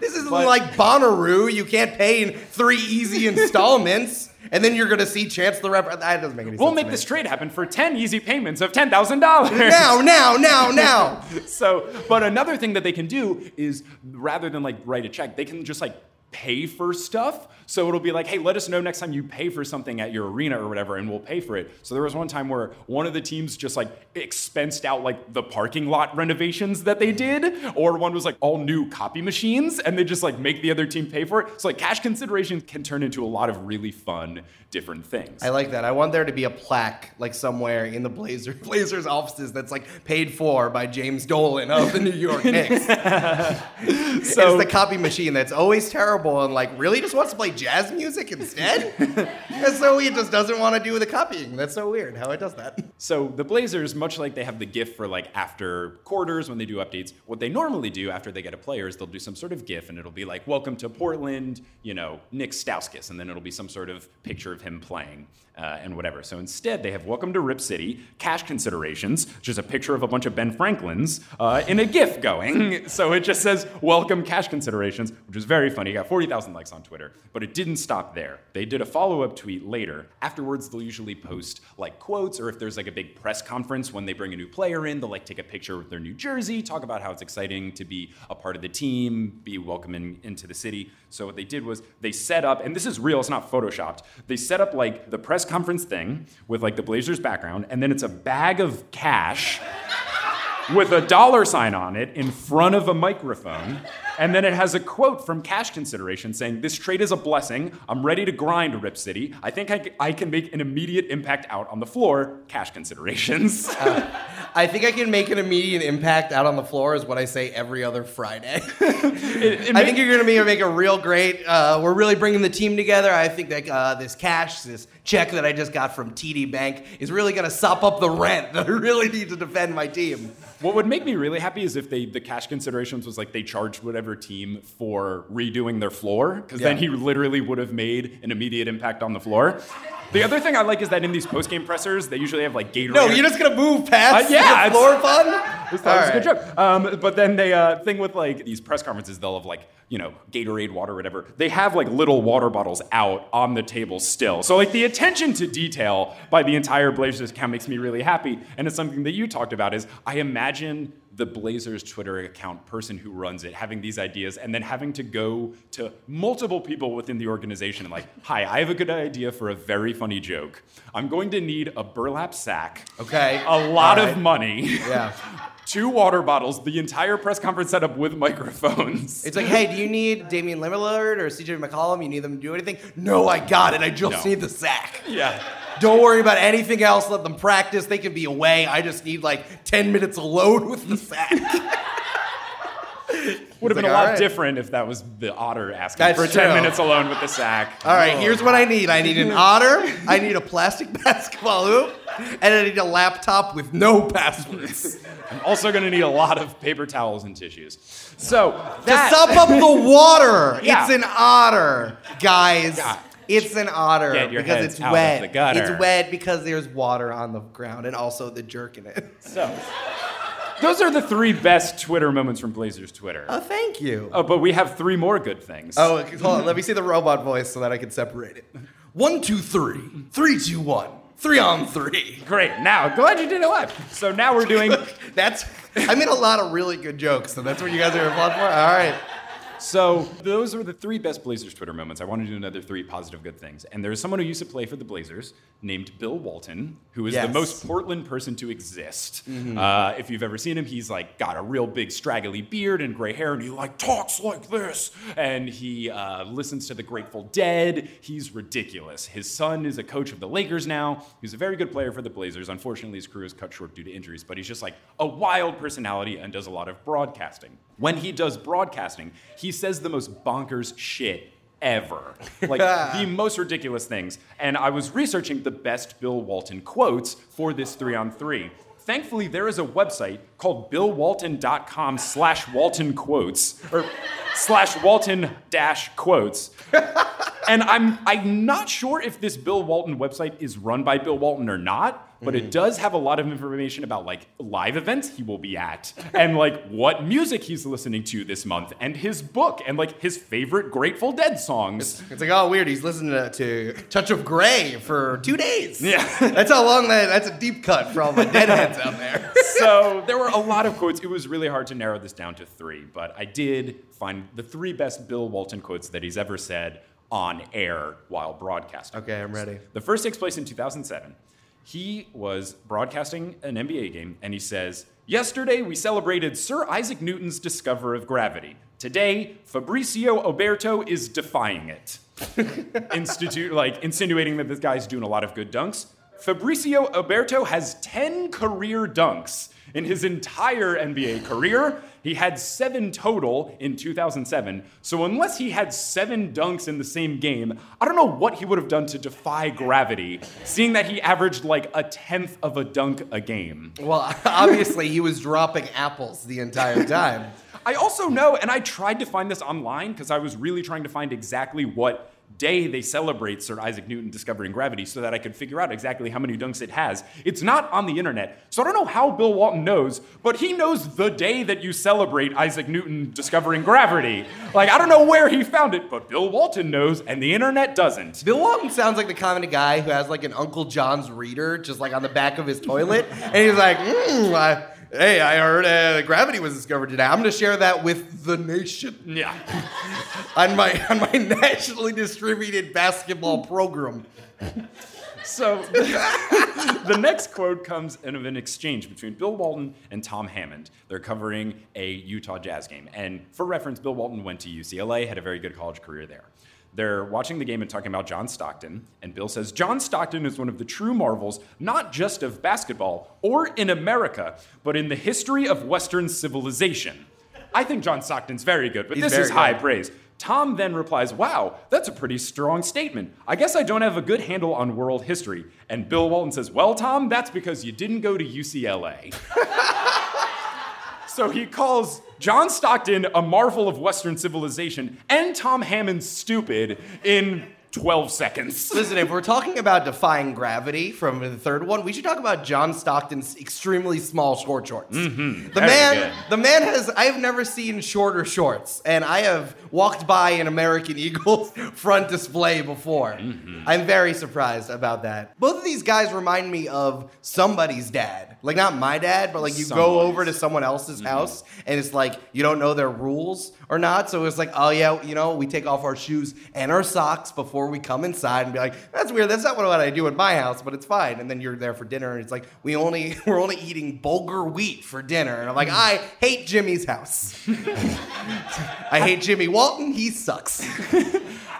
This isn't But- like Bonnaroo. You can't pay in three easy installments, and then you're gonna see Chance the Rapper. That doesn't make any We'll sense. make to me. this trade happen for 10 easy payments of $10,000. now, now, now, now. so, but another thing that they can do is rather than like write a check, they can just like pay for stuff. So it'll be like, hey, let us know next time you pay for something at your arena or whatever, and we'll pay for it. So there was one time where one of the teams just like expensed out like the parking lot renovations that they did, or one was like all new copy machines, and they just like make the other team pay for it. So like cash consideration can turn into a lot of really fun different things. I like that. I want there to be a plaque, like somewhere in the Blazer Blazers offices, that's like paid for by James Dolan of the New York Knicks. So- it's the copy machine that's always terrible and like really just wants to play jazz music instead? That's so he Just doesn't want to do the copying. That's so weird how it does that. So the Blazers, much like they have the GIF for like after quarters when they do updates, what they normally do after they get a player is they'll do some sort of GIF and it'll be like, "Welcome to Portland," you know, Nick Stauskas, and then it'll be some sort of picture of him playing uh, and whatever. So instead, they have "Welcome to Rip City," cash considerations, which is a picture of a bunch of Ben Franklins uh, in a GIF going. So it just says "Welcome cash considerations," which is very funny. You got four 40,000 likes on Twitter, but it didn't stop there. They did a follow up tweet later. Afterwards, they'll usually post like quotes, or if there's like a big press conference when they bring a new player in, they'll like take a picture with their new jersey, talk about how it's exciting to be a part of the team, be welcoming into the city. So what they did was they set up, and this is real, it's not photoshopped, they set up like the press conference thing with like the Blazers background, and then it's a bag of cash with a dollar sign on it in front of a microphone. And then it has a quote from Cash Consideration saying, This trade is a blessing. I'm ready to grind, Rip City. I think I, I can make an immediate impact out on the floor. Cash Considerations. I think I can make an immediate impact out on the floor is what I say every other Friday. It- it I think you're going to be make a real great. Uh, we're really bringing the team together. I think that uh, this cash, this check that I just got from TD Bank, is really going to sop up the rent that I really need to defend my team. What would make me really happy is if they the cash considerations was like they charged whatever team for redoing their floor, because then he literally would have made an immediate impact on the floor. The other thing I like is that in these post game pressers, they usually have like Gatorade. No, you're just going to move past Uh, yeah, the floor fun. It was a good joke. Um, but then they uh, thing with like these press conferences, they'll have like you know Gatorade water, whatever. They have like little water bottles out on the table still. So like the attention to detail by the entire Blazers account makes me really happy, and it's something that you talked about. Is I imagine the Blazers Twitter account person who runs it having these ideas and then having to go to multiple people within the organization and like, hi, I have a good idea for a very funny joke. I'm going to need a burlap sack. Okay. A lot All of money. Yeah. Two water bottles, the entire press conference set up with microphones. It's like, hey, do you need Damian Lillard or CJ McCollum? You need them to do anything? No, I got it. I just No. need the sack. yeah. Don't worry about anything else. Let them practice. They can be away. I just need like 10 minutes alone with the sack. Would have been a lot "All right." different if that was the otter asking That's for 10 minutes alone with the sack. All right, here's what I need. I need an otter. I need a plastic basketball hoop, and I need a laptop with no passwords. I'm also going to need a lot of paper towels and tissues. So, to that, sop up the water. Yeah. It's an otter, guys. Yeah. It's an otter Get your because it's out of wet. the gutter. It's wet because there's water on the ground and also the jerk in it. So, those are the three best Twitter moments from Blazers Twitter. Oh, thank you. Oh, but we have three more good things. Oh, hold on. Let me see the robot voice so that I can separate it. One, two, three. Three, two, one. Three on three. great. Now, glad you did it live. So now we're doing. That's. I made a lot of really good jokes, so that's what you guys are applauding for. All right. So those were the three best Blazers Twitter moments. I want to do another three positive good things. And there's someone who used to play for the Blazers named Bill Walton, who is Yes. Mm-hmm. the most Portland person to exist. Uh, if you've ever seen him, he's like got a real big straggly beard and gray hair, and he like talks like this. And he uh, listens to the Grateful Dead. He's ridiculous. His son is a coach of the Lakers now. He's a very good player for the Blazers. Unfortunately, his career is cut short due to injuries, but he's just like a wild personality and does a lot of broadcasting. When he does broadcasting, he says the most bonkers shit ever. Like the most ridiculous things. And I was researching the best Bill Walton quotes for this three on three. Thankfully, there is a website called billwalton.com slash Walton quotes, or slash Walton dash quotes. And I'm I'm not sure if this Bill Walton website is run by Bill Walton or not, but it mm-hmm. does have a lot of information about like live events he will be at and like what music he's listening to this month and his book and like his favorite Grateful Dead songs. It's like, oh, weird. He's listening to, to Touch of Grey for two days. Yeah. that's how long that. That's a deep cut for all my deadheads out there. so there were a lot of quotes. It was really hard to narrow this down to three, but I did find the three best Bill Walton quotes that he's ever said on air while broadcasting. Okay, I'm ready. The first takes place in 2007. He was broadcasting an NBA game, and he says, Yesterday we celebrated Sir Isaac Newton's discovery of gravity. Today, Fabricio Oberto is defying it. Institute, like insinuating that this guy's doing a lot of good dunks. Fabricio Oberto has 10 career dunks in his entire NBA career. He had seven total in 2007. So, unless he had seven dunks in the same game, I don't know what he would have done to defy gravity, seeing that he averaged like a tenth of a dunk a game. Well, obviously, he was dropping apples the entire time. I also know, and I tried to find this online because I was really trying to find exactly what day they celebrate Sir Isaac Newton discovering gravity so that I could figure out exactly how many dunks it has. It's not on the internet, so I don't know how Bill Walton knows, but he knows the day that you celebrate Isaac Newton discovering gravity. Like, I don't know where he found it, but Bill Walton knows, and the internet doesn't. Bill Walton sounds like the kind of guy who has like an Uncle John's reader just like on the back of his toilet, and he's like, mm, I, "Hey, I heard uh, gravity was discovered today. I'm going to share that with the nation Yeah. on my on my nationally distributed basketball program." So the next quote comes in of an exchange between Bill Walton and Tom Hammond. They're covering a Utah Jazz game. And for reference, Bill Walton went to UCLA, had a very good college career there. They're watching the game and talking about John Stockton, and Bill says John Stockton is one of the true marvels, not just of basketball or in America, but in the history of Western civilization. I think John Stockton's very good, but He's this is high good. praise. Tom then replies, Wow, that's a pretty strong statement. I guess I don't have a good handle on world history. And Bill Walton says, Well, Tom, that's because you didn't go to UCLA. so he calls John Stockton a marvel of Western civilization and Tom Hammond stupid in 12 seconds. Listen, if we're talking about defying gravity from the third one, we should talk about John Stockton's extremely small short shorts. The Mm-hmm. Very man, good. the man has. I have never seen shorter shorts, and I have walked by an American Eagle front display before. Mm-hmm. I'm very surprised about that. Both of these guys remind me of somebody's dad, like not my dad, but like you go over to someone else's house, and it's like you don't know their rules or not. So it's like, oh yeah, you know, we take off our shoes and our socks before we come inside and be like, that's weird. That's not what I do in my house, but it's fine. And then you're there for dinner, and it's like we only we're only eating bulgur wheat for dinner, and I'm like, I hate Jimmy's house. I hate Jimmy Walton. He sucks.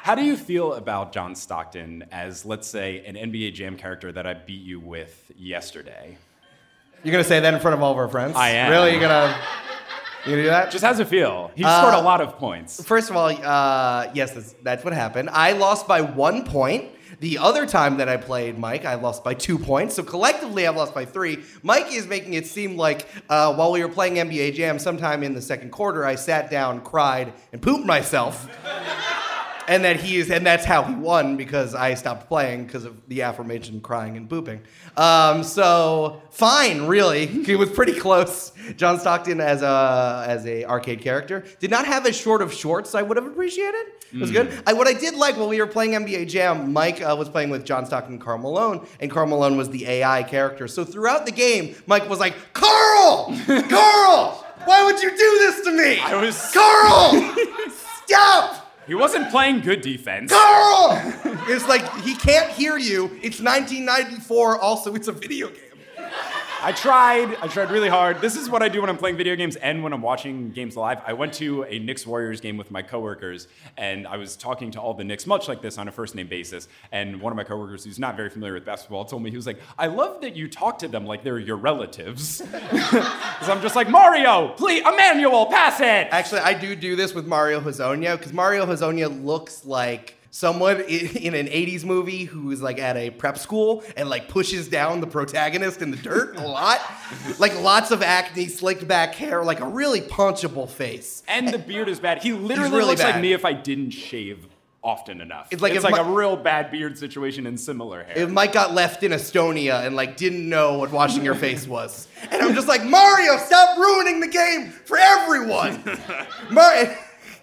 How do you feel about John Stockton as, let's say, an NBA Jam character that I beat you with yesterday? You're gonna say that in front of all of our friends? I am. Really? You're gonna you do that? Just how's it feel? He Uh, scored a lot of points. First of all, uh, yes, that's, that's what happened. I lost by one point. The other time that I played Mike, I lost by two points. So collectively, I've lost by three. Mike is making it seem like uh, while we were playing NBA Jam, sometime in the second quarter, I sat down, cried, and pooped myself. and that he is, and that's how he won because I stopped playing because of the aforementioned crying and pooping. Um, so fine, really, he was pretty close. John Stockton as a as a arcade character did not have as short of shorts I would have appreciated. It was good. I, what I did like while we were playing NBA Jam, Mike uh, was playing with John Stockton and Karl Malone, and Karl Malone was the AI character. So throughout the game, Mike was like, "Karl, Karl, why would you do this to me? I was- Karl, stop." He wasn't playing good defense. Karl! it's like he can't hear you. It's 1994. Also, it's a video game. I tried. I tried really hard. This is what I do when I'm playing video games and when I'm watching games live. I went to a Knicks Warriors game with my coworkers, and I was talking to all the Knicks, much like this, on a first name basis. And one of my coworkers, who's not very familiar with basketball, told me he was like, "I love that you talk to them like they're your relatives." Because I'm just like Mario, please, Emmanuel, pass it. Actually, I do do this with Mario Hezonja because Mario Hezonja looks like someone in an 80s movie who is like at a prep school and like pushes down the protagonist in the dirt a lot. like lots of acne, slicked back hair, like a really punchable face. And the beard is bad. He literally really looks like me if I didn't shave often enough. It's like it's like my- a real bad beard situation and similar hair. If Mike got left in Estonia and like didn't know what washing your face was, and I'm just like Mario, stop ruining the game for everyone. Mario,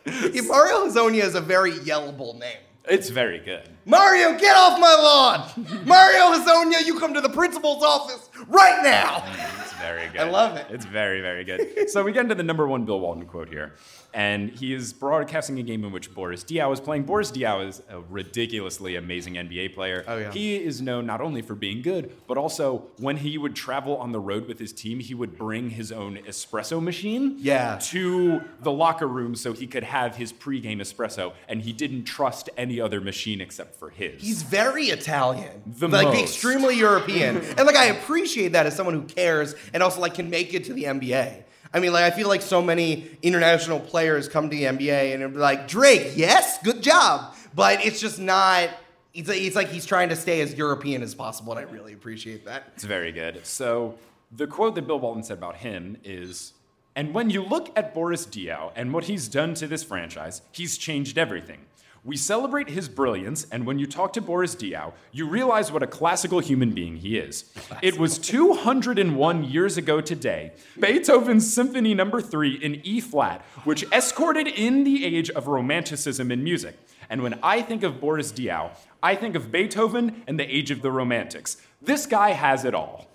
Mario Hezonja is a very yellable name. It's very good. Mario, get off my lawn! Mario Hezonja, you come to the principal's office right now! Mm, it's very good. I love it. It's very, very good. so we get into the number one Bill Walton quote here. And he is broadcasting a game in which Boris Diaw is playing. Boris Diaw is a ridiculously amazing NBA player. Oh, yeah. He is known not only for being good, but also when he would travel on the road with his team, he would bring his own espresso machine Yeah. to the locker room so he could have his pregame espresso. And he didn't trust any other machine except for his. He's very Italian. The like most. extremely European. and like I appreciate that as someone who cares and also like can make it to the NBA. I mean, like I feel like so many international players come to the NBA and are like, Drake, yes, good job. But it's just not it's, it's like he's trying to stay as European as possible, and I really appreciate that. It's very good. So the quote that Bill Walton said about him is, and when you look at Boris Diaw and what he's done to this franchise, he's changed everything. We celebrate his brilliance, and when you talk to Boris Diaw, you realize what a classical human being he is. It was 201 years ago today, Beethoven's Symphony Number 3 in E flat, which escorted in the age of romanticism in music. And when I think of Boris Diaw, I think of Beethoven and the age of the romantics. This guy has it all.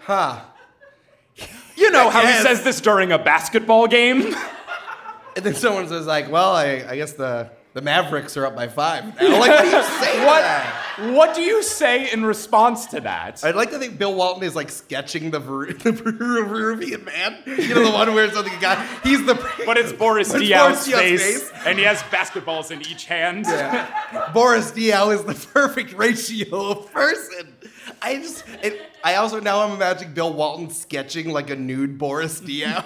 Huh. You know how he says this during a basketball game? And then someone says like, well, I, I guess the, the Mavericks are up by five now. Like, what do you say What, what do you say in response to that? I'd like to think Bill Walton is like sketching the, Ver- the Vitruvian man. You know the one where something guy. He's the. But it's Boris But Diaw's face, face. and he has basketballs in each hand. Yeah. Boris Diaw is the perfect ratio of person. I just. It, I also now I'm imagining Bill Walton sketching like a nude Boris Diaw.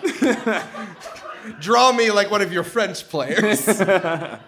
Draw me like one of your French players.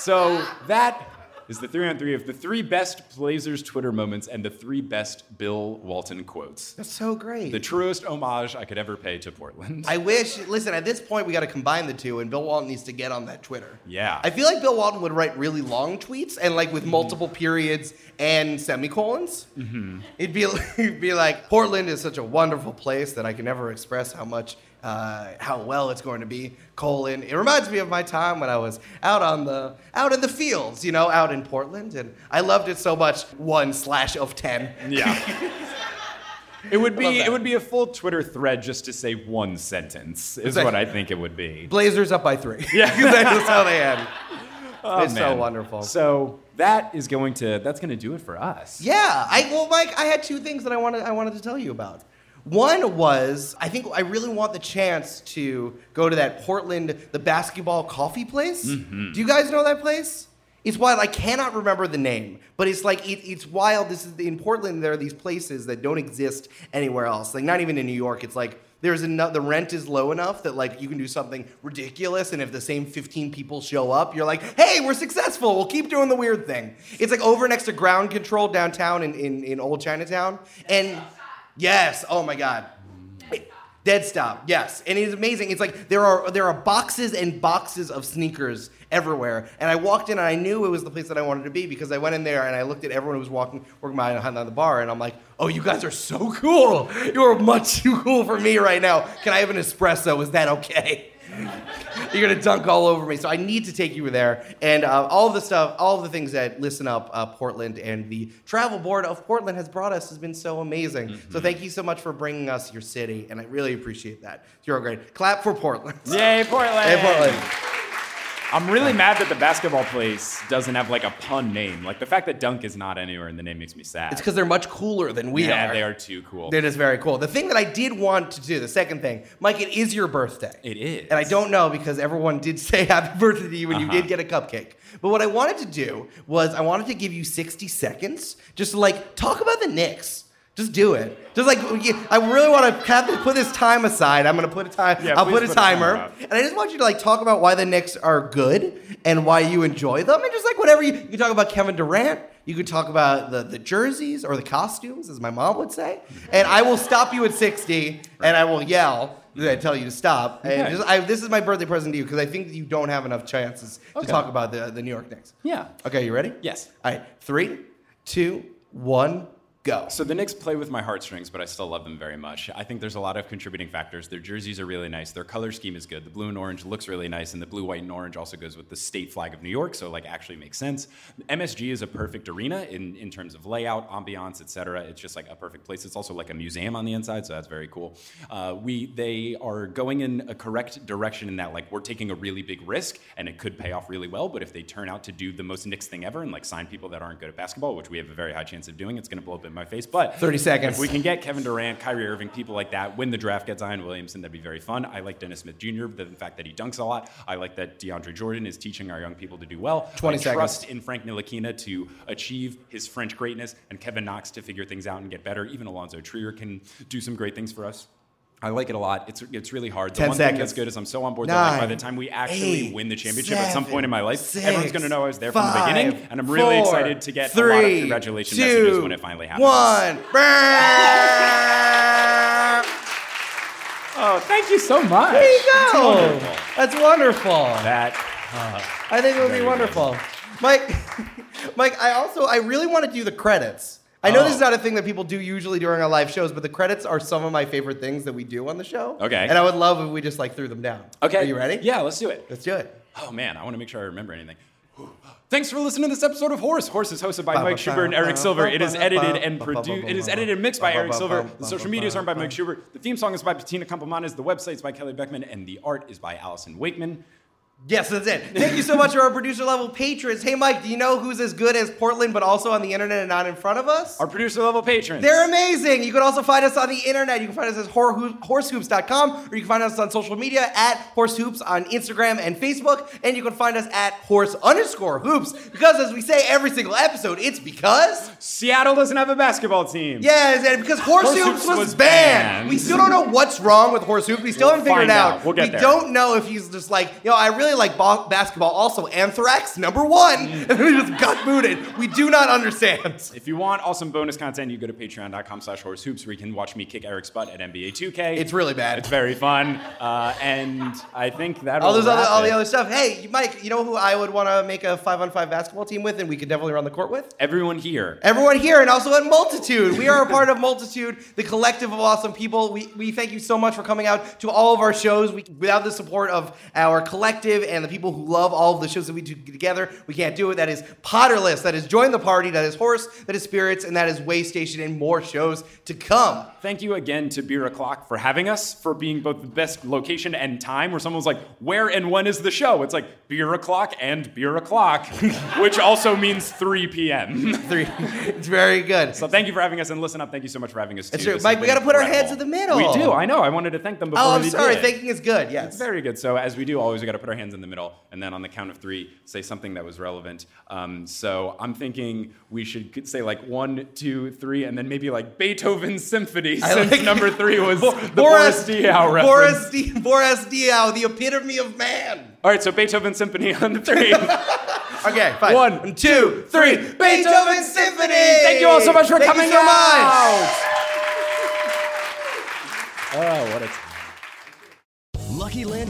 So that is the three on three of the three best Blazers Twitter moments and the three best Bill Walton quotes. That's so great. The truest homage I could ever pay to Portland. I wish. Listen, at this point, we got to combine the two, and Bill Walton needs to get on that Twitter. Yeah. I feel like Bill Walton would write really long tweets and like Mm-hmm. with multiple periods and semicolons. Mm-hmm. It'd be it'd be like Portland is such a wonderful place that I can never express how much. Uh, how well it's going to be, colon. It reminds me of my time when I was out on the out in the fields, you know, out in Portland, and I loved it so much. One slash of ten. yeah. It would be it would be a full Twitter thread just to say one sentence is Exactly. what I think it would be. Blazers up by three. Yeah. that's how they end. Oh, it's so wonderful. So that is going to that's going to do it for us. Yeah, I well, Mike, I had two things that I wanted I wanted to tell you about. One was I think I really want the chance to go to that Portland the basketball coffee place. Mm-hmm. Do you guys know that place? It's wild. I cannot remember the name, but it's like it, it's wild. This is in Portland. There are these places that don't exist anywhere else. Like not even in New York. It's like there's enough. The rent is low enough that like you can do something ridiculous, and if the same 15 people show up, you're like, hey, we're successful. We'll keep doing the weird thing. It's like over next to Ground Control downtown in in, in Old Chinatown, and yes, oh my god. Deadstock, yes, and it's amazing. It's like there are there are boxes and boxes of sneakers everywhere, and I walked in and I knew it was the place that I wanted to be because I went in there and I looked at everyone who was walking working behind the bar, and I'm like, oh, you guys are so cool. You are much too cool for me right now. Can I have an espresso? Is that okay? You're gonna dunk all over me, so I need to take you there. And uh, all the stuff, all the things that Listen Up uh, Portland and the Travel Board of Portland has brought us has been so amazing. So thank you so much for bringing us your city, and I really appreciate that. You're great. Clap for Portland. Yay, Portland! Hey, Portland. I'm really mad that the basketball place doesn't have like a pun name. Like the fact that Dunk is not anywhere in the name makes me sad. It's because they're much cooler than we are. yeah, are. they are too cool. It is very cool. The thing that I did want to do, the second thing, Mike, it is your birthday. It is. And I don't know because everyone did say happy birthday to you and you Uh-huh. did get a cupcake. But what I wanted to do was I wanted to give you 60 seconds just to like talk about the Knicks. Just do it. Just like I really want to have to put this time aside. I'm gonna put a time. Yeah, I'll put a put timer and I just want you to like talk about why the Knicks are good and why you enjoy them, and just like whatever you, you can talk about Kevin Durant. You could talk about the, the jerseys or the costumes, as my mom would say. And I will stop you at 60, and I will yell and tell you to stop. And Okay. just, I, this is my birthday present to you because I think you don't have enough chances Okay. to talk about the, the New York Knicks. Yeah. Okay, you ready? Yes. All right, three, two, one, go. So the Knicks play with my heartstrings, but I still love them very much. I think there's a lot of contributing factors. Their jerseys are really nice. Their color scheme is good. The blue and orange looks really nice, and the blue, white, and orange also goes with the state flag of New York, so like actually makes sense. MSG is a perfect arena in, in terms of layout, ambiance, etc. It's just like a perfect place. It's also like a museum on the inside, so that's very cool. Uh, we they are going in a correct direction in that like we're taking a really big risk, and it could pay off really well. But if they turn out to do the most Knicks thing ever and like sign people that aren't good at basketball, which we have a very high chance of doing, it's going to blow up in my face. But 30 seconds. If we can get Kevin Durant, Kyrie Irving, people like that, win the draft, get Zion Williamson, that'd be very fun. I like Dennis Smith Jr., the fact that he dunks a lot. I like that DeAndre Jordan is teaching our young people to do well. 20 I seconds. trust in Frank Ntilikina to achieve his French greatness and Kevin Knox to figure things out and get better. Even Alonzo Trier can do some great things for us. I like it a lot. It's it's really hard. The 10 one thing seconds. that's good is I'm so on board that like, by the time we actually eight, win the championship at some point in my life, seven, everyone's going to know I was there from the beginning, and I'm really four, excited to get a three, lot of congratulations two, messages when it finally happens. One. Oh, thank you so much. There you That's go. wonderful. That's wonderful. That uh, I think it would be Very wonderful. Mike, Mike, I also I really want to do the credits. I know this is Oh. not a thing that people do usually during our live shows, but the credits are some of my favorite things that we do on the show. Okay. And I would love if we just like threw them down. okay. Are you ready? Yeah, let's do it. Let's do it. Oh man, I want to make sure I remember anything. Thanks for listening to this episode of Horse. Horse is hosted by Mike Schubert and Eric Silver. It is edited and produced. It is edited and mixed by Eric Silver. The social media is run by Mike Schubert. The theme song is by Bettina Campomanes. The website is by Kelly Beckman, and the art is by Allyson Wakeman. Yes, that's it. Thank you so much to our producer level patrons. Hey, Mike, do you know who's as good as Portland, but also on the internet and not in front of us? Our producer level patrons. They're amazing. You can also find us on the internet. You can find us at hor- horsehoops.com or you can find us on social media at horsehoops on Instagram and Facebook. And you can find us at horse underscore hoops because, as we say every single episode, it's because. Seattle doesn't have a basketball team. Yes, and because horse, Horse hoops, Hoops was, was banned. banned. We still don't know what's wrong with horse hoops. We still We'll haven't figured it out. out. We'll get we there. don't know if he's just like, you know, I really really like ba- basketball. Also, Anthrax number one, and then we just got booted. We do not understand. If you want awesome bonus content, you go to patreon.com slash horse hoops where you can watch me kick Eric's butt at NBA 2K. It's really bad. It's very fun. Uh, and I think that All those other, all the other stuff. Hey, Mike, you know who I would want to make a five on five basketball team with, and we could definitely run the court with? Everyone here. Everyone here and also at Multitude. We are a part of Multitude, the collective of awesome people. We, we thank you so much for coming out to all of our shows. We, without the support of our collective and the people who love all of the shows that we do together, we can't do it. That is Potterless, that is Join the Party, that is Horse, that is Spirits, and that is Waystation, and more shows to come. Thank you again to Beer O'Clock for having us, for being both the best location and time where someone was like, where and when is the show? It's like Beer O'Clock and Beer O'Clock, which also means 3 p.m. Three. It's very good. So thank you for having us, and listen up, thank you so much for having us too. True. Mike, we gotta put our heads in the middle. We do, I know. I wanted to thank them before Oh, I'm sorry. did. Thinking is good. Yes. It's very good. So as we do always, we got to put our hands in the middle, and then on the count of three, say something that was relevant. Um, so I'm thinking we should say like one, two, three, and then maybe like Beethoven's Symphony, I since like- number three was Bo- the Boris Diaw reference. Boris, D- Boris Diaw, the epitome of man. All right, so Beethoven Symphony on the three. Okay, fine. One, two, three. Beethoven Symphony. Thank you all so much for Thank coming you so out. much. oh, what a. Lucky Land